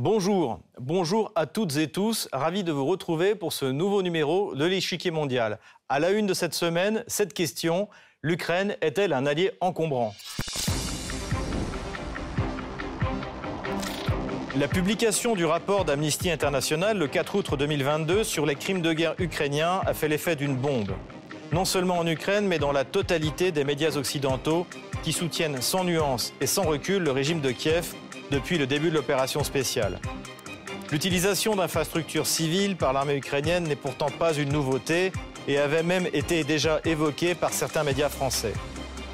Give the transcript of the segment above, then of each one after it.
Bonjour, bonjour à toutes et tous, ravi de vous retrouver pour ce nouveau numéro de l'échiquier mondial. À la une de cette semaine, cette question, l'Ukraine est-elle un allié encombrant? La publication du rapport d'Amnesty International le 4 août 2022 sur les crimes de guerre ukrainiens a fait l'effet d'une bombe. Non seulement en Ukraine, mais dans la totalité des médias occidentaux qui soutiennent sans nuance et sans recul le régime de Kiev depuis le début de l'opération spéciale. L'utilisation d'infrastructures civiles par l'armée ukrainienne n'est pourtant pas une nouveauté et avait même été déjà évoquée par certains médias français.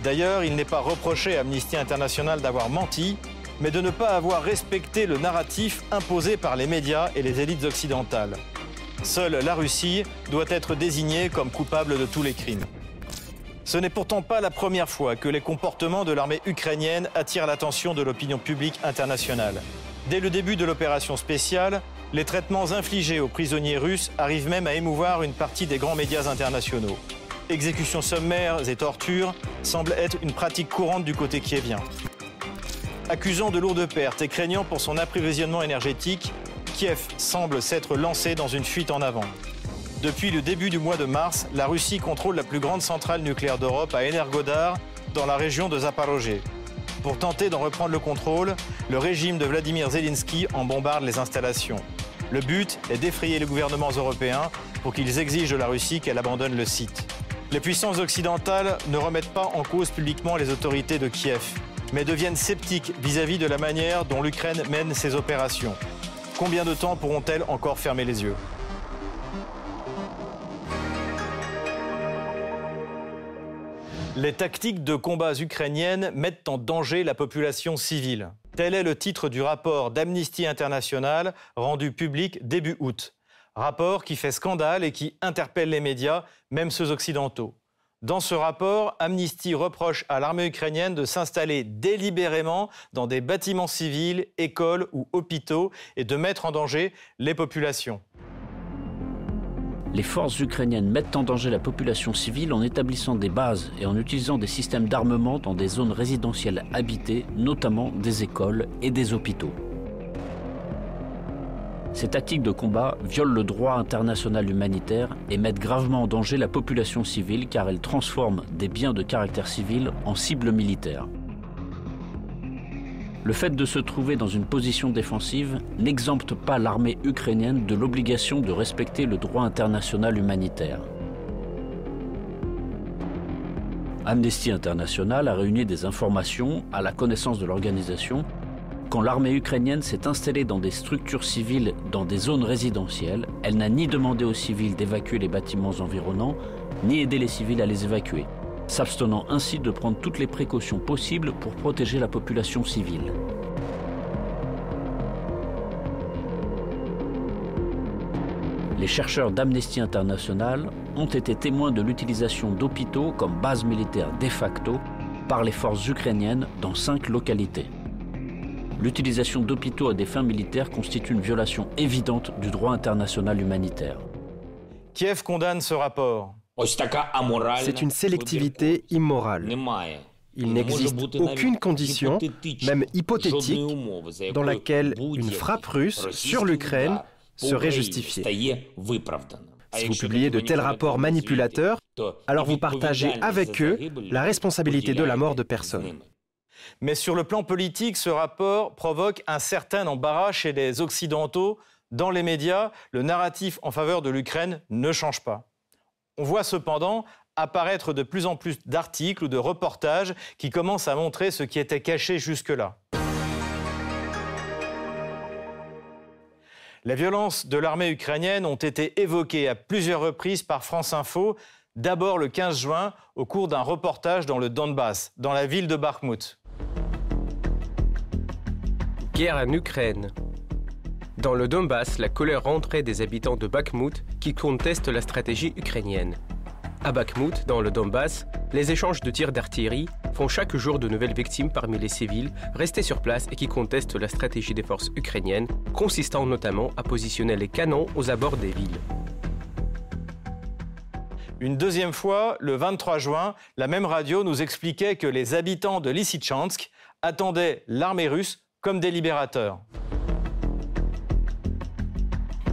D'ailleurs, il n'est pas reproché à Amnesty International d'avoir menti, mais de ne pas avoir respecté le narratif imposé par les médias et les élites occidentales. Seule la Russie doit être désignée comme coupable de tous les crimes. Ce n'est pourtant pas la première fois que les comportements de l'armée ukrainienne attirent l'attention de l'opinion publique internationale. Dès le début de l'opération spéciale, les traitements infligés aux prisonniers russes arrivent même à émouvoir une partie des grands médias internationaux. Exécutions sommaires et tortures semblent être une pratique courante du côté kievien. Accusant de lourdes pertes et craignant pour son approvisionnement énergétique, Kiev semble s'être lancé dans une fuite en avant. Depuis le début du mois de mars, la Russie contrôle la plus grande centrale nucléaire d'Europe à Energodar, dans la région de Zaporozhye. Pour tenter d'en reprendre le contrôle, le régime de Vladimir Zelensky en bombarde les installations. Le but est d'effrayer les gouvernements européens pour qu'ils exigent de la Russie qu'elle abandonne le site. Les puissances occidentales ne remettent pas en cause publiquement les autorités de Kiev, mais deviennent sceptiques vis-à-vis de la manière dont l'Ukraine mène ses opérations. Combien de temps pourront-elles encore fermer les yeux? Les tactiques de combats ukrainiennes mettent en danger la population civile. Tel est le titre du rapport d'Amnesty International rendu public début août. Rapport qui fait scandale et qui interpelle les médias, même ceux occidentaux. Dans ce rapport, Amnesty reproche à l'armée ukrainienne de s'installer délibérément dans des bâtiments civils, écoles ou hôpitaux et de mettre en danger les populations les forces ukrainiennes mettent en danger la population civile en établissant des bases et en utilisant des systèmes d'armement dans des zones résidentielles habitées, notamment des écoles et des hôpitaux. Ces tactiques de combat violent le droit international humanitaire et mettent gravement en danger la population civile car elles transforment des biens de caractère civil en cibles militaires. Le fait de se trouver dans une position défensive n'exempte pas l'armée ukrainienne de l'obligation de respecter le droit international humanitaire. Amnesty International a réuni des informations à la connaissance de l'organisation quand l'armée ukrainienne s'est installée dans des structures civiles dans des zones résidentielles, elle n'a ni demandé aux civils d'évacuer les bâtiments environnants, ni aidé les civils à les évacuer s'abstenant ainsi de prendre toutes les précautions possibles pour protéger la population civile. Les chercheurs d'Amnesty International ont été témoins de l'utilisation d'hôpitaux comme base militaire de facto par les forces ukrainiennes dans cinq localités. L'utilisation d'hôpitaux à des fins militaires constitue une violation évidente du droit international humanitaire. Kiev condamne ce rapport. C'est une sélectivité immorale. Il n'existe aucune condition, même hypothétique, dans laquelle une frappe russe sur l'Ukraine serait justifiée. Si vous publiez de tels rapports manipulateurs, alors vous partagez avec eux la responsabilité de la mort de personnes. Mais sur le plan politique, ce rapport provoque un certain embarras chez les Occidentaux. Dans les médias, le narratif en faveur de l'Ukraine ne change pas. On voit cependant apparaître de plus en plus d'articles ou de reportages qui commencent à montrer ce qui était caché jusque-là. Les violences de l'armée ukrainienne ont été évoquées à plusieurs reprises par France Info, d'abord le 15 juin au cours d'un reportage dans le Donbass, dans la ville de Bakhmut. Guerre en Ukraine. Dans le Donbass, la colère rentrait des habitants de Bakhmut qui contestent la stratégie ukrainienne. À Bakhmut, dans le Donbass, les échanges de tirs d'artillerie font chaque jour de nouvelles victimes parmi les civils restés sur place et qui contestent la stratégie des forces ukrainiennes, consistant notamment à positionner les canons aux abords des villes. Une deuxième fois, le 23 juin, la même radio nous expliquait que les habitants de Lysychansk attendaient l'armée russe comme des libérateurs.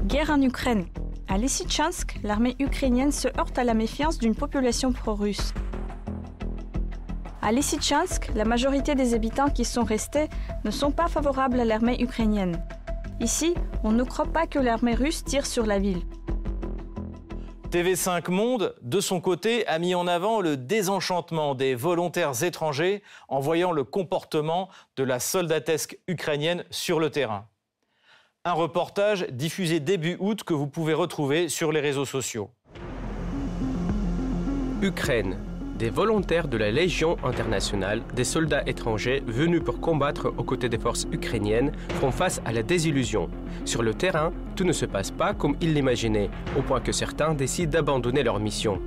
Guerre en Ukraine. À Lysychansk, l'armée ukrainienne se heurte à la méfiance d'une population pro-russe. À Lysychansk, la majorité des habitants qui sont restés ne sont pas favorables à l'armée ukrainienne. Ici, on ne croit pas que l'armée russe tire sur la ville. TV5 Monde, de son côté, a mis en avant le désenchantement des volontaires étrangers en voyant le comportement de la soldatesque ukrainienne sur le terrain. Un reportage diffusé début août que vous pouvez retrouver sur les réseaux sociaux. Ukraine, des volontaires de la Légion internationale, des soldats étrangers venus pour combattre aux côtés des forces ukrainiennes, font face à la désillusion. Sur le terrain, tout ne se passe pas comme ils l'imaginaient, au point que certains décident d'abandonner leur mission.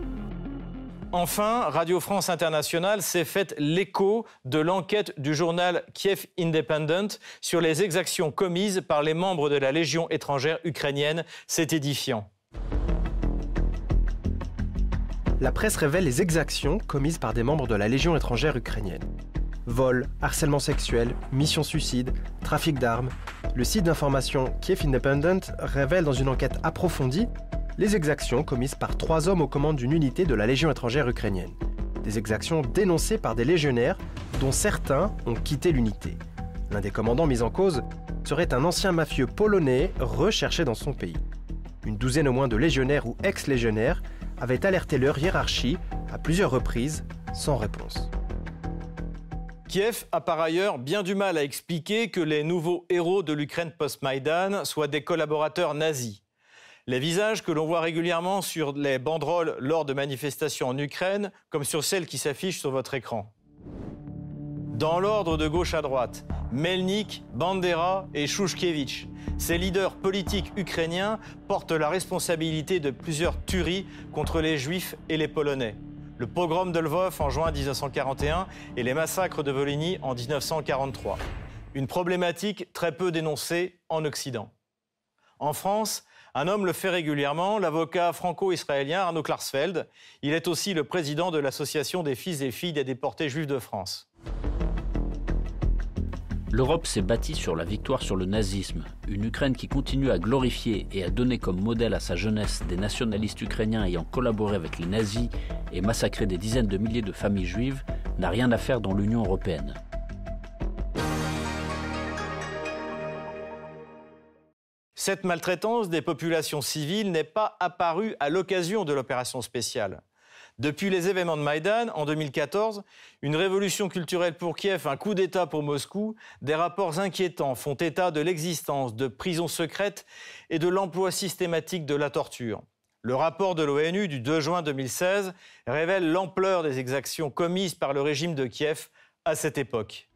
Enfin, Radio France Internationale s'est faite l'écho de l'enquête du journal Kiev Independent sur les exactions commises par les membres de la Légion étrangère ukrainienne. C'est édifiant. La presse révèle les exactions commises par des membres de la Légion étrangère ukrainienne. Vol, harcèlement sexuel, mission suicide, trafic d'armes. Le site d'information Kiev Independent révèle dans une enquête approfondie les exactions commises par trois hommes aux commandes d'une unité de la Légion étrangère ukrainienne. Des exactions dénoncées par des légionnaires dont certains ont quitté l'unité. L'un des commandants mis en cause serait un ancien mafieux polonais recherché dans son pays. Une douzaine au moins de légionnaires ou ex-légionnaires avaient alerté leur hiérarchie à plusieurs reprises sans réponse. Kiev a par ailleurs bien du mal à expliquer que les nouveaux héros de l'Ukraine post-Maïdan soient des collaborateurs nazis. Les visages que l'on voit régulièrement sur les banderoles lors de manifestations en Ukraine, comme sur celles qui s'affichent sur votre écran. Dans l'ordre de gauche à droite, Melnik, Bandera et Shushkevich. Ces leaders politiques ukrainiens portent la responsabilité de plusieurs tueries contre les Juifs et les Polonais. Le pogrom de Lvov en juin 1941 et les massacres de Volhynie en 1943. Une problématique très peu dénoncée en Occident. En France, un homme le fait régulièrement, l'avocat franco-israélien Arnaud Klarsfeld. Il est aussi le président de l'Association des fils et filles des déportés juifs de France. L'Europe s'est bâtie sur la victoire sur le nazisme. Une Ukraine qui continue à glorifier et à donner comme modèle à sa jeunesse des nationalistes ukrainiens ayant collaboré avec les nazis et massacré des dizaines de milliers de familles juives n'a rien à faire dans l'Union européenne. Cette maltraitance des populations civiles n'est pas apparue à l'occasion de l'opération spéciale. Depuis les événements de Maïdan en 2014, une révolution culturelle pour Kiev, un coup d'État pour Moscou, des rapports inquiétants font état de l'existence de prisons secrètes et de l'emploi systématique de la torture. Le rapport de l'ONU du 2 juin 2016 révèle l'ampleur des exactions commises par le régime de Kiev à cette époque.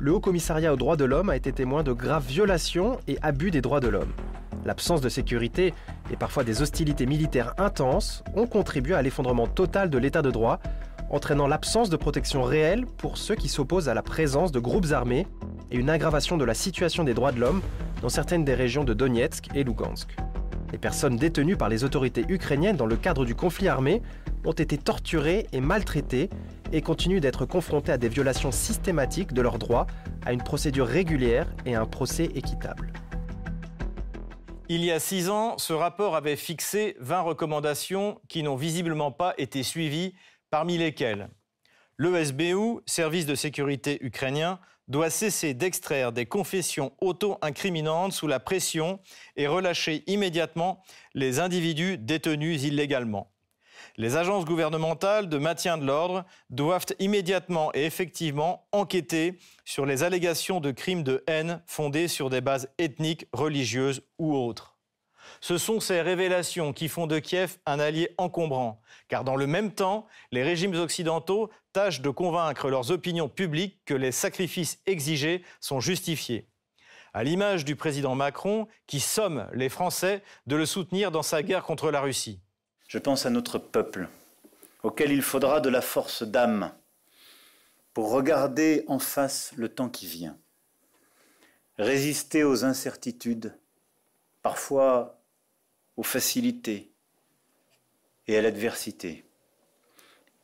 Le Haut Commissariat aux droits de l'homme a été témoin de graves violations et abus des droits de l'homme. L'absence de sécurité et parfois des hostilités militaires intenses ont contribué à l'effondrement total de l'état de droit, entraînant l'absence de protection réelle pour ceux qui s'opposent à la présence de groupes armés et une aggravation de la situation des droits de l'homme dans certaines des régions de Donetsk et Lugansk. Les personnes détenues par les autorités ukrainiennes dans le cadre du conflit armé ont été torturées et maltraitées et continuent d'être confrontées à des violations systématiques de leurs droits, à une procédure régulière et à un procès équitable. Il y a six ans, ce rapport avait fixé 20 recommandations qui n'ont visiblement pas été suivies, parmi lesquelles l'ESBU, service de sécurité ukrainien, doit cesser d'extraire des confessions auto-incriminantes sous la pression et relâcher immédiatement les individus détenus illégalement. Les agences gouvernementales de maintien de l'ordre doivent immédiatement et effectivement enquêter sur les allégations de crimes de haine fondés sur des bases ethniques, religieuses ou autres. Ce sont ces révélations qui font de Kiev un allié encombrant, car dans le même temps, les régimes occidentaux tâchent de convaincre leurs opinions publiques que les sacrifices exigés sont justifiés. À l'image du président Macron qui somme les Français de le soutenir dans sa guerre contre la Russie. Je pense à notre peuple, auquel il faudra de la force d'âme pour regarder en face le temps qui vient, résister aux incertitudes, parfois aux facilités et à l'adversité,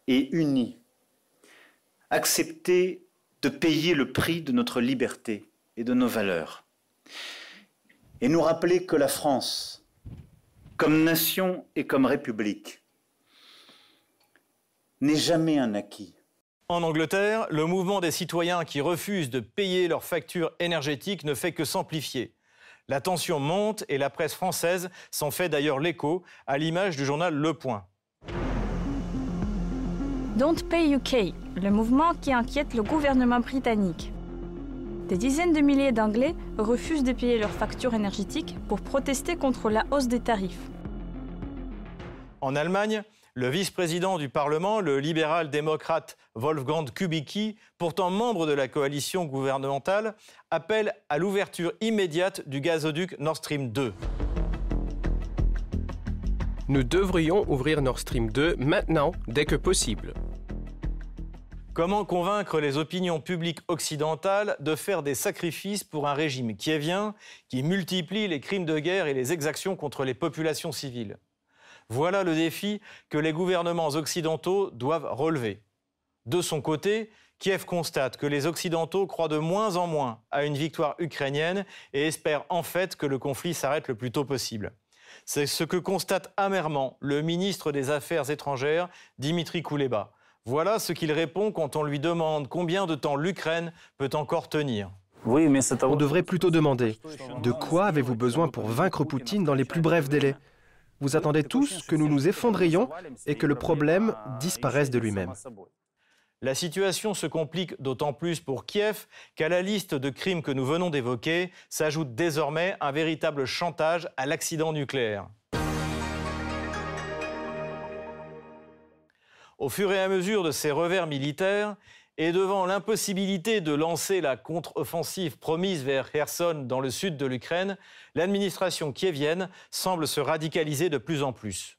et unis, accepter de payer le prix de notre liberté et de nos valeurs, et nous rappeler que la France, comme nation et comme république, n'est jamais un acquis. En Angleterre, le mouvement des citoyens qui refusent de payer leurs factures énergétiques ne fait que s'amplifier. La tension monte et la presse française s'en fait d'ailleurs l'écho, à l'image du journal Le Point. Don't Pay UK, le mouvement qui inquiète le gouvernement britannique. Des dizaines de milliers d'Anglais refusent de payer leurs factures énergétiques pour protester contre la hausse des tarifs. En Allemagne, le vice-président du Parlement, le libéral-démocrate Wolfgang Kubicki, pourtant membre de la coalition gouvernementale, appelle à l'ouverture immédiate du gazoduc Nord Stream 2. Nous devrions ouvrir Nord Stream 2 maintenant, dès que possible. Comment convaincre les opinions publiques occidentales de faire des sacrifices pour un régime kievien qui multiplie les crimes de guerre et les exactions contre les populations civiles? Voilà le défi que les gouvernements occidentaux doivent relever. De son côté, Kiev constate que les Occidentaux croient de moins en moins à une victoire ukrainienne et espèrent en fait que le conflit s'arrête le plus tôt possible. C'est ce que constate amèrement le ministre des Affaires étrangères, Dimitri Kouleba. Voilà ce qu'il répond quand on lui demande combien de temps l'Ukraine peut encore tenir. On devrait plutôt demander de quoi avez-vous besoin pour vaincre Poutine dans les plus brefs délais? Vous attendez tous que nous nous effondrions et que le problème disparaisse de lui-même. La situation se complique d'autant plus pour Kiev qu'à la liste de crimes que nous venons d'évoquer s'ajoute désormais un véritable chantage à l'accident nucléaire. Au fur et à mesure de ces revers militaires, et devant l'impossibilité de lancer la contre-offensive promise vers Kherson dans le sud de l'Ukraine, l'administration kievienne semble se radicaliser de plus en plus.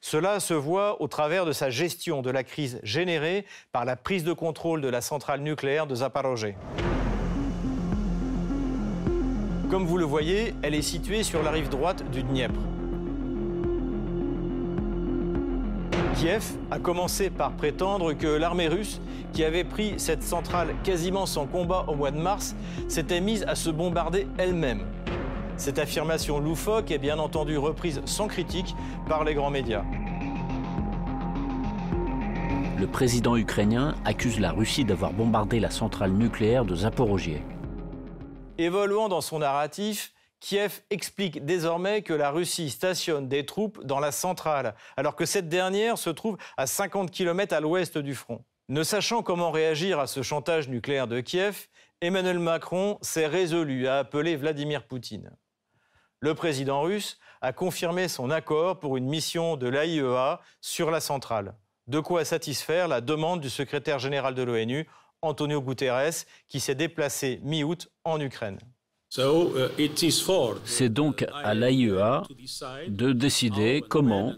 Cela se voit au travers de sa gestion de la crise générée par la prise de contrôle de la centrale nucléaire de Zaporozhye. Comme vous le voyez, elle est située sur la rive droite du Dniepr. Kiev a commencé par prétendre que l'armée russe, qui avait pris cette centrale quasiment sans combat au mois de mars, s'était mise à se bombarder elle-même. Cette affirmation loufoque est bien entendu reprise sans critique par les grands médias. Le président ukrainien accuse la Russie d'avoir bombardé la centrale nucléaire de Zaporozhye. Évoluant dans son narratif, Kiev explique désormais que la Russie stationne des troupes dans la centrale, alors que cette dernière se trouve à 50 km à l'ouest du front. Ne sachant comment réagir à ce chantage nucléaire de Kiev, Emmanuel Macron s'est résolu à appeler Vladimir Poutine. Le président russe a confirmé son accord pour une mission de l'AIEA sur la centrale, de quoi satisfaire la demande du secrétaire général de l'ONU, Antonio Guterres, qui s'est déplacé mi-août en Ukraine. Uh, C'est donc à l'AIEA de décider comment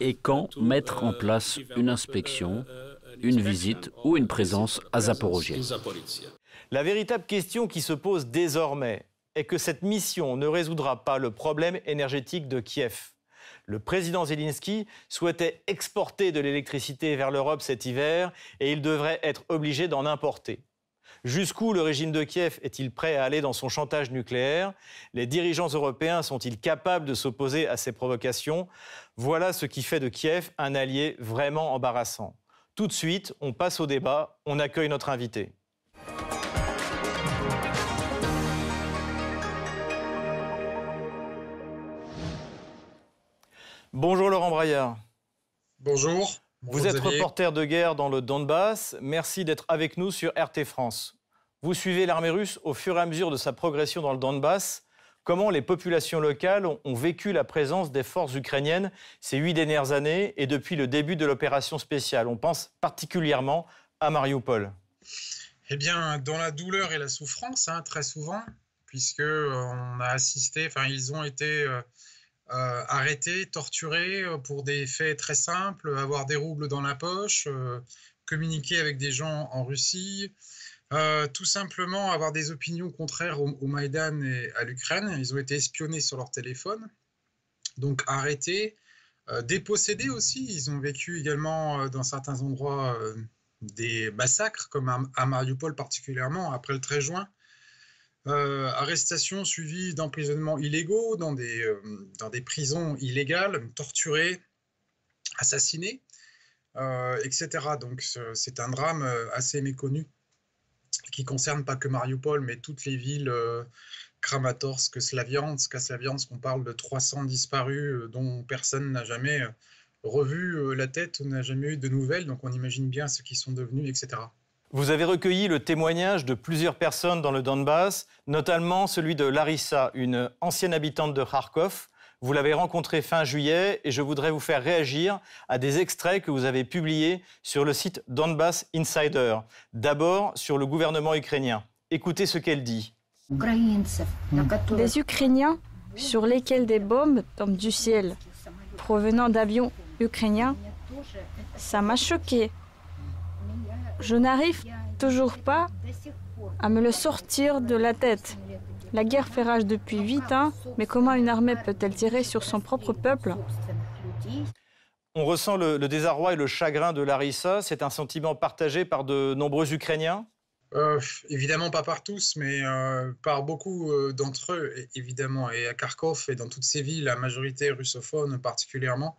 et quand mettre en place une inspection, une visite ou une présence à Zaporozhye. La véritable question qui se pose désormais est que cette mission ne résoudra pas le problème énergétique de Kiev. Le président Zelensky souhaitait exporter de l'électricité vers l'Europe cet hiver et il devrait être obligé d'en importer. Jusqu'où le régime de Kiev est-il prêt à aller dans son chantage nucléaire? Les dirigeants européens sont-ils capables de s'opposer à ces provocations? Voilà ce qui fait de Kiev un allié vraiment embarrassant. Tout de suite, on passe au débat, on accueille notre invité. Bonjour Laurent Braillard. Bonjour. Vous êtes reporter de guerre dans le Donbass. Merci d'être avec nous sur RT France. Vous suivez l'armée russe au fur et à mesure de sa progression dans le Donbass. Comment les populations locales ont vécu la présence des forces ukrainiennes ces huit dernières années et depuis le début de l'opération spéciale? On pense particulièrement à Mariupol. Eh bien, dans la douleur et la souffrance, hein, très souvent, puisque euh, on a assisté, enfin, ils ont été euh, arrêtés, torturés pour des faits très simples, avoir des roubles dans la poche, communiquer avec des gens en Russie, tout simplement avoir des opinions contraires au, Maïdan et à l'Ukraine. Ils ont été espionnés sur leur téléphone, donc arrêtés, dépossédés aussi. Ils ont vécu également dans certains endroits des massacres, comme à, Mariupol particulièrement, après le 13 juin. Euh, arrestations suivies d'emprisonnements illégaux dans des, euh, prisons illégales, torturés, assassinés, euh, etc. Donc c'est un drame assez méconnu qui concerne pas que Mariupol, mais toutes les villes Kramatorsk, Slaviansk. À Slaviansk, on parle de 300 disparus dont personne n'a jamais revu euh, la tête, on n'a jamais eu de nouvelles, donc on imagine bien ce qu'ils sont devenus, etc. Vous avez recueilli le témoignage de plusieurs personnes dans le Donbass, notamment celui de Larissa, une ancienne habitante de Kharkov. Vous l'avez rencontrée fin juillet et je voudrais vous faire réagir à des extraits que vous avez publiés sur le site Donbass Insider. D'abord sur le gouvernement ukrainien. Écoutez ce qu'elle dit. Des Ukrainiens sur lesquels des bombes tombent du ciel, provenant d'avions ukrainien, ça m'a choqué. Je n'arrive toujours pas à me le sortir de la tête. La guerre fait rage depuis huit ans, mais comment une armée peut-elle tirer sur son propre peuple? On ressent le, désarroi et le chagrin de Larissa. C'est un sentiment partagé par de nombreux Ukrainiens? Euh, Évidemment pas par tous, mais euh, par beaucoup euh, d'entre eux, évidemment. Et à Kharkov et dans toutes ces villes, la majorité russophone particulièrement,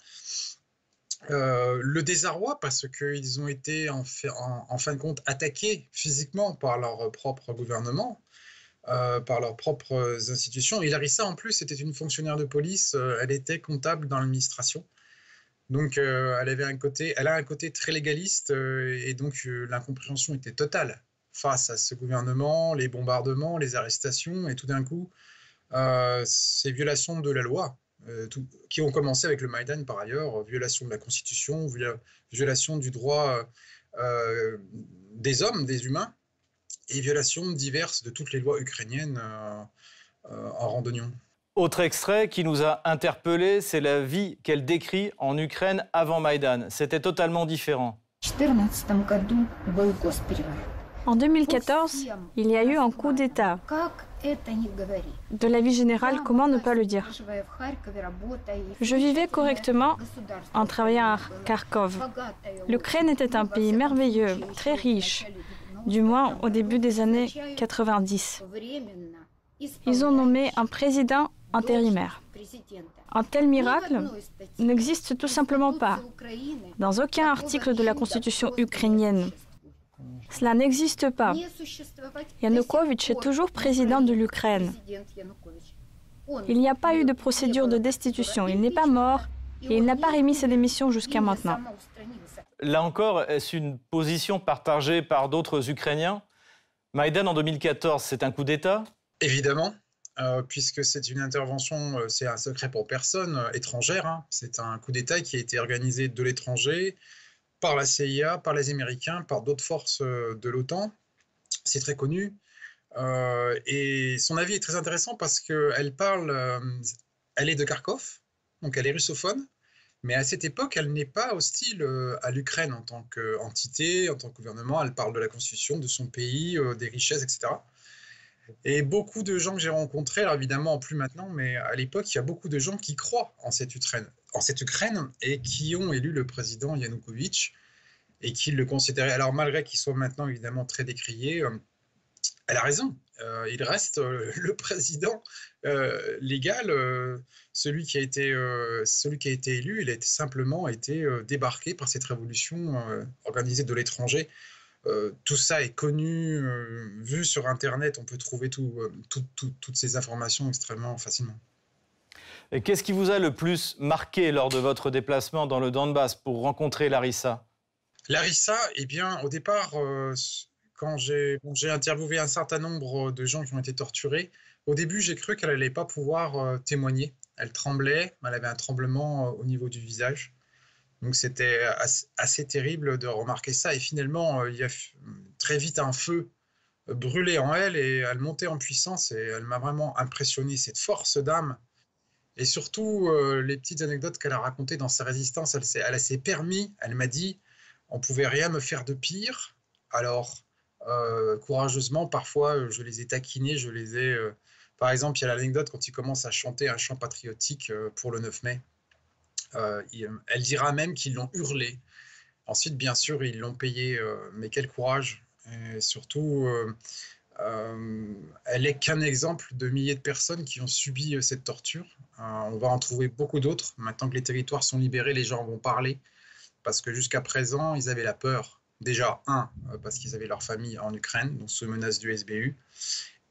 euh, le désarroi parce qu'ils ont été en, fin de compte attaqués physiquement par leur propre gouvernement, euh, par leurs propres institutions. Larissa, en plus, était une fonctionnaire de police, euh, elle était comptable dans l'administration. Donc, elle, avait un côté, elle a un côté très légaliste et donc l'incompréhension était totale face à ce gouvernement, les bombardements, les arrestations et tout d'un coup, ces violations de la loi euh, qui ont commencé avec le Maïdan par ailleurs, violation de la Constitution, violation du droit euh, des hommes, des humains, et violation diverses de toutes les lois ukrainiennes euh, en randonnion. Autre extrait qui nous a interpellés, c'est la vie qu'elle décrit en Ukraine avant Maïdan. C'était totalement différent. En 2014, il y a eu un coup d'État. De la vie générale, comment ne pas le dire? Je vivais correctement en travaillant à Kharkov. L'Ukraine était un pays merveilleux, très riche, du moins au début des années 90. Ils ont nommé un président intérimaire. Un tel miracle n'existe tout simplement pas dans aucun article de la constitution ukrainienne. Cela n'existe pas. Yanukovych est toujours président de l'Ukraine. Il n'y a pas eu de procédure de destitution. Il n'est pas mort et il n'a pas remis sa démission jusqu'à maintenant. Là encore, est-ce une position partagée par d'autres Ukrainiens? Maïdan en 2014, c'est un coup d'État? Évidemment, euh, puisque c'est une intervention, euh, c'est un secret pour personne, euh, étrangère. Hein. C'est un coup d'État qui a été organisé de l'étranger, par la CIA, par les Américains, par d'autres forces euh, de l'OTAN. C'est très connu. Euh, et son avis est très intéressant parce qu'elle parle, euh, elle est de Kharkov, donc elle est russophone, mais à cette époque, elle n'est pas hostile à l'Ukraine en tant qu'entité, en tant que gouvernement. Elle parle de la constitution, de son pays, des richesses, etc. Et beaucoup de gens que j'ai rencontrés, alors évidemment plus maintenant, mais à l'époque, il y a beaucoup de gens qui croient en cette Ukraine, en cette Ukraine et qui ont élu le président Yanukovych et qui le considéraient. Alors malgré qu'il soit maintenant évidemment très décrié, euh, elle a raison. Euh, il reste euh, le président légal, celui qui a été celui qui a été élu. Il a simplement été débarqué par cette révolution organisée de l'étranger euh, tout ça est connu, euh, vu sur Internet, on peut trouver euh, toutes ces informations extrêmement facilement. Et qu'est-ce qui vous a le plus marqué lors de votre déplacement dans le Donbass pour rencontrer Larissa? Larissa, eh bien, au départ, quand j'ai interviewé un certain nombre de gens qui ont été torturés, au début, j'ai cru qu'elle n'allait pas pouvoir témoigner. Elle tremblait, elle avait un tremblement au niveau du visage. Donc c'était assez, terrible de remarquer ça. Et finalement, euh, il y a très vite un feu brûlé en elle et elle montait en puissance et elle m'a vraiment impressionné, cette force d'âme Et surtout, les petites anecdotes qu'elle a racontées dans sa résistance, elle, elle s'est permis, elle m'a dit, on pouvait rien me faire de pire. Alors, courageusement, parfois, je les ai taquinés, je les ai... par exemple, il y a l'anecdote quand il commence à chanter un chant patriotique pour le 9 mai. Elle dira même qu'ils l'ont hurlé. Ensuite, bien sûr, ils l'ont payé, mais quel courage. Surtout, euh, elle n'est qu'un exemple de milliers de personnes qui ont subi euh, cette torture. Euh, on va en trouver beaucoup d'autres. Maintenant que les territoires sont libérés, les gens vont parler. Parce que jusqu'à présent, ils avaient la peur. Déjà, un, parce qu'ils avaient leur famille en Ukraine, donc sous menace du SBU.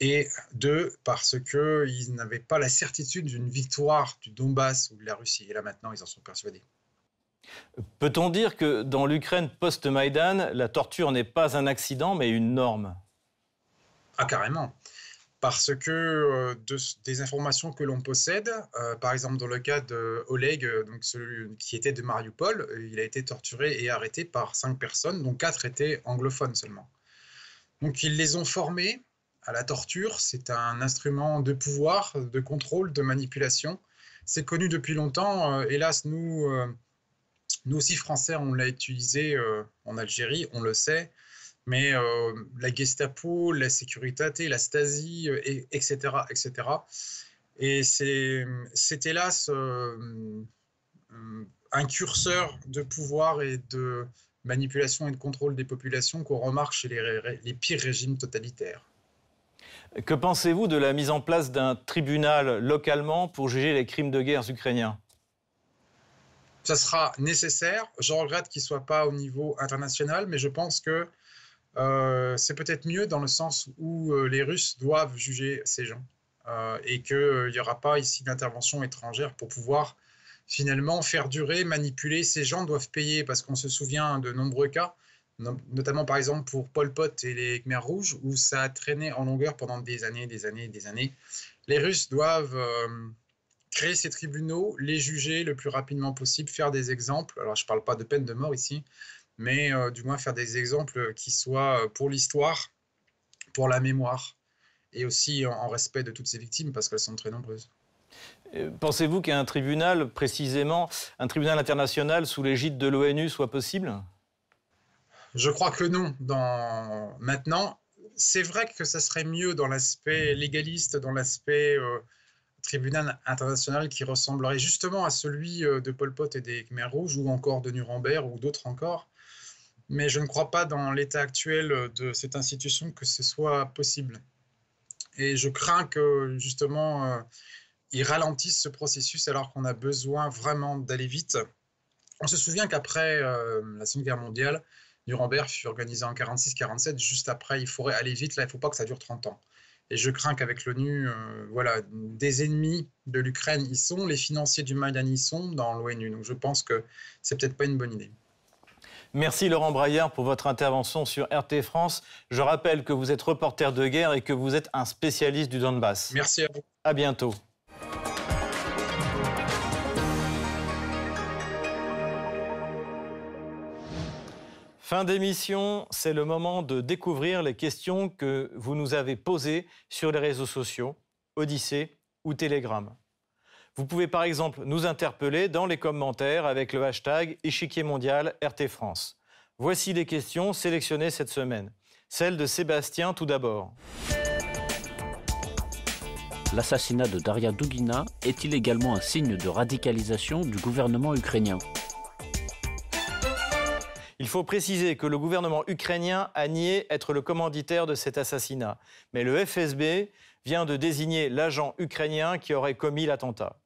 Et deux, parce qu'ils n'avaient pas la certitude d'une victoire du Donbass ou de la Russie. Et là, maintenant, ils en sont persuadés. Peut-on dire que dans l'Ukraine post-Maïdan, la torture n'est pas un accident, mais une norme? Ah, carrément. Parce que euh, des informations que l'on possède, euh, par exemple dans le cas de Oleg, euh, donc celui qui était de Mariupol, il a été torturé et arrêté par cinq personnes, dont quatre étaient anglophones seulement. Donc ils les ont formés à la torture. C'est un instrument de pouvoir, de contrôle, de manipulation. C'est connu depuis longtemps. hélas, nous, nous aussi français, on l'a utilisé en Algérie, on le sait mais euh, la Gestapo, la Sécurité, la Stasi, euh, et, etc., etc. Et c'est hélas euh, un curseur de pouvoir et de manipulation et de contrôle des populations qu'on remarque chez les pires régimes totalitaires. Que pensez-vous de la mise en place d'un tribunal localement pour juger les crimes de guerre ukrainiens? Ça sera nécessaire. Je regrette qu'il ne soit pas au niveau international, mais je pense que euh, c'est peut-être mieux dans le sens où euh, les Russes doivent juger ces gens euh, et qu'il n'y aura pas ici d'intervention étrangère pour pouvoir finalement faire durer, manipuler. Ces gens doivent payer parce qu'on se souvient de nombreux cas, notamment par exemple pour Pol Pot et les Khmers rouges, où ça a traîné en longueur pendant des années, des années, des années. Les Russes doivent créer ces tribunaux, les juger le plus rapidement possible, faire des exemples. Alors je ne parle pas de peine de mort ici, mais euh, du moins faire des exemples qui soient euh, pour l'histoire, pour la mémoire, et aussi en, respect de toutes ces victimes, parce qu'elles sont très nombreuses. Euh, pensez-vous qu'un tribunal, précisément, un tribunal international sous l'égide de l'ONU soit possible? Je crois que non. Maintenant, c'est vrai que ça serait mieux dans l'aspect légaliste, dans l'aspect tribunal international qui ressemblerait justement à celui de Pol Pot et des Khmer Rouges, ou encore de Nuremberg, ou d'autres encore mais je ne crois pas dans l'état actuel de cette institution que ce soit possible. Et je crains que justement, euh, ils ralentissent ce processus alors qu'on a besoin vraiment d'aller vite. On se souvient qu'après euh, la Seconde Guerre mondiale, Nuremberg fut organisé en 46-47. Juste après, il faudrait aller vite. Là, il ne faut pas que ça dure 30 ans. Et je crains qu'avec l'ONU, euh, voilà, des ennemis de l'Ukraine y sont, les financiers du Maïdan y sont dans l'ONU. Donc je pense que c'est peut-être pas une bonne idée. Merci Laurent Braillard pour votre intervention sur RT France. Je rappelle que vous êtes reporter de guerre et que vous êtes un spécialiste du Donbass. Merci à vous. À bientôt. Fin d'émission, c'est le moment de découvrir les questions que vous nous avez posées sur les réseaux sociaux, Odyssée ou Telegram. Vous pouvez par exemple nous interpeller dans les commentaires avec le hashtag échiquier mondial RT France. Voici les questions sélectionnées cette semaine. Celle de Sébastien tout d'abord. L'assassinat de Daria Dugina est-il également un signe de radicalisation du gouvernement ukrainien? Il faut préciser que le gouvernement ukrainien a nié être le commanditaire de cet assassinat, mais le FSB vient de désigner l'agent ukrainien qui aurait commis l'attentat.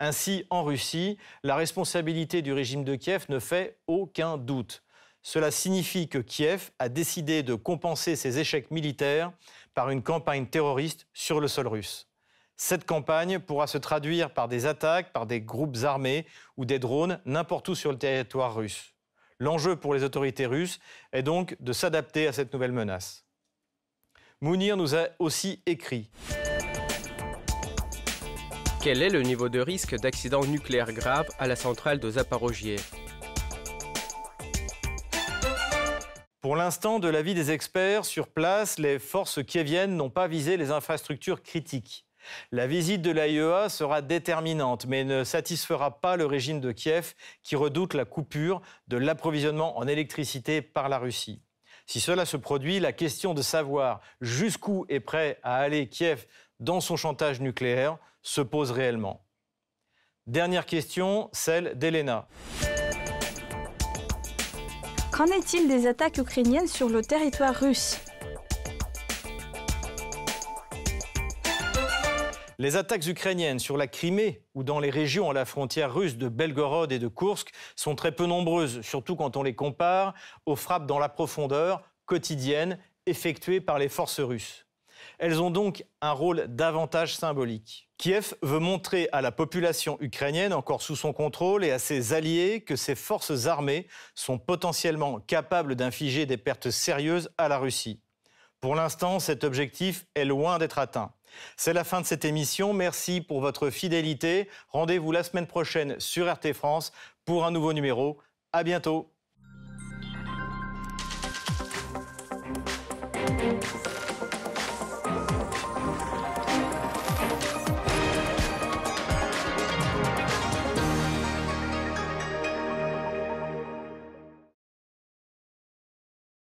Ainsi, en Russie, la responsabilité du régime de Kiev ne fait aucun doute. Cela signifie que Kiev a décidé de compenser ses échecs militaires par une campagne terroriste sur le sol russe. Cette campagne pourra se traduire par des attaques par des groupes armés ou des drones n'importe où sur le territoire russe. L'enjeu pour les autorités russes est donc de s'adapter à cette nouvelle menace. Mounir nous a aussi écrit quel est le niveau de risque d'accident nucléaire grave à la centrale de Zaporozhye Pour l'instant, de l'avis des experts sur place, les forces kieviennes n'ont pas visé les infrastructures critiques. La visite de l'AIEA sera déterminante, mais ne satisfera pas le régime de Kiev qui redoute la coupure de l'approvisionnement en électricité par la Russie. Si cela se produit, la question de savoir jusqu'où est prêt à aller Kiev dans son chantage nucléaire se pose réellement. Dernière question, celle d'Elena. Qu'en est-il des attaques ukrainiennes sur le territoire russe? Les attaques ukrainiennes sur la Crimée ou dans les régions à la frontière russe de Belgorod et de Kursk sont très peu nombreuses, surtout quand on les compare aux frappes dans la profondeur quotidiennes effectuées par les forces russes. Elles ont donc un rôle davantage symbolique. Kiev veut montrer à la population ukrainienne encore sous son contrôle et à ses alliés que ses forces armées sont potentiellement capables d'infliger des pertes sérieuses à la Russie. Pour l'instant, cet objectif est loin d'être atteint. C'est la fin de cette émission. Merci pour votre fidélité. Rendez-vous la semaine prochaine sur RT France pour un nouveau numéro. À bientôt.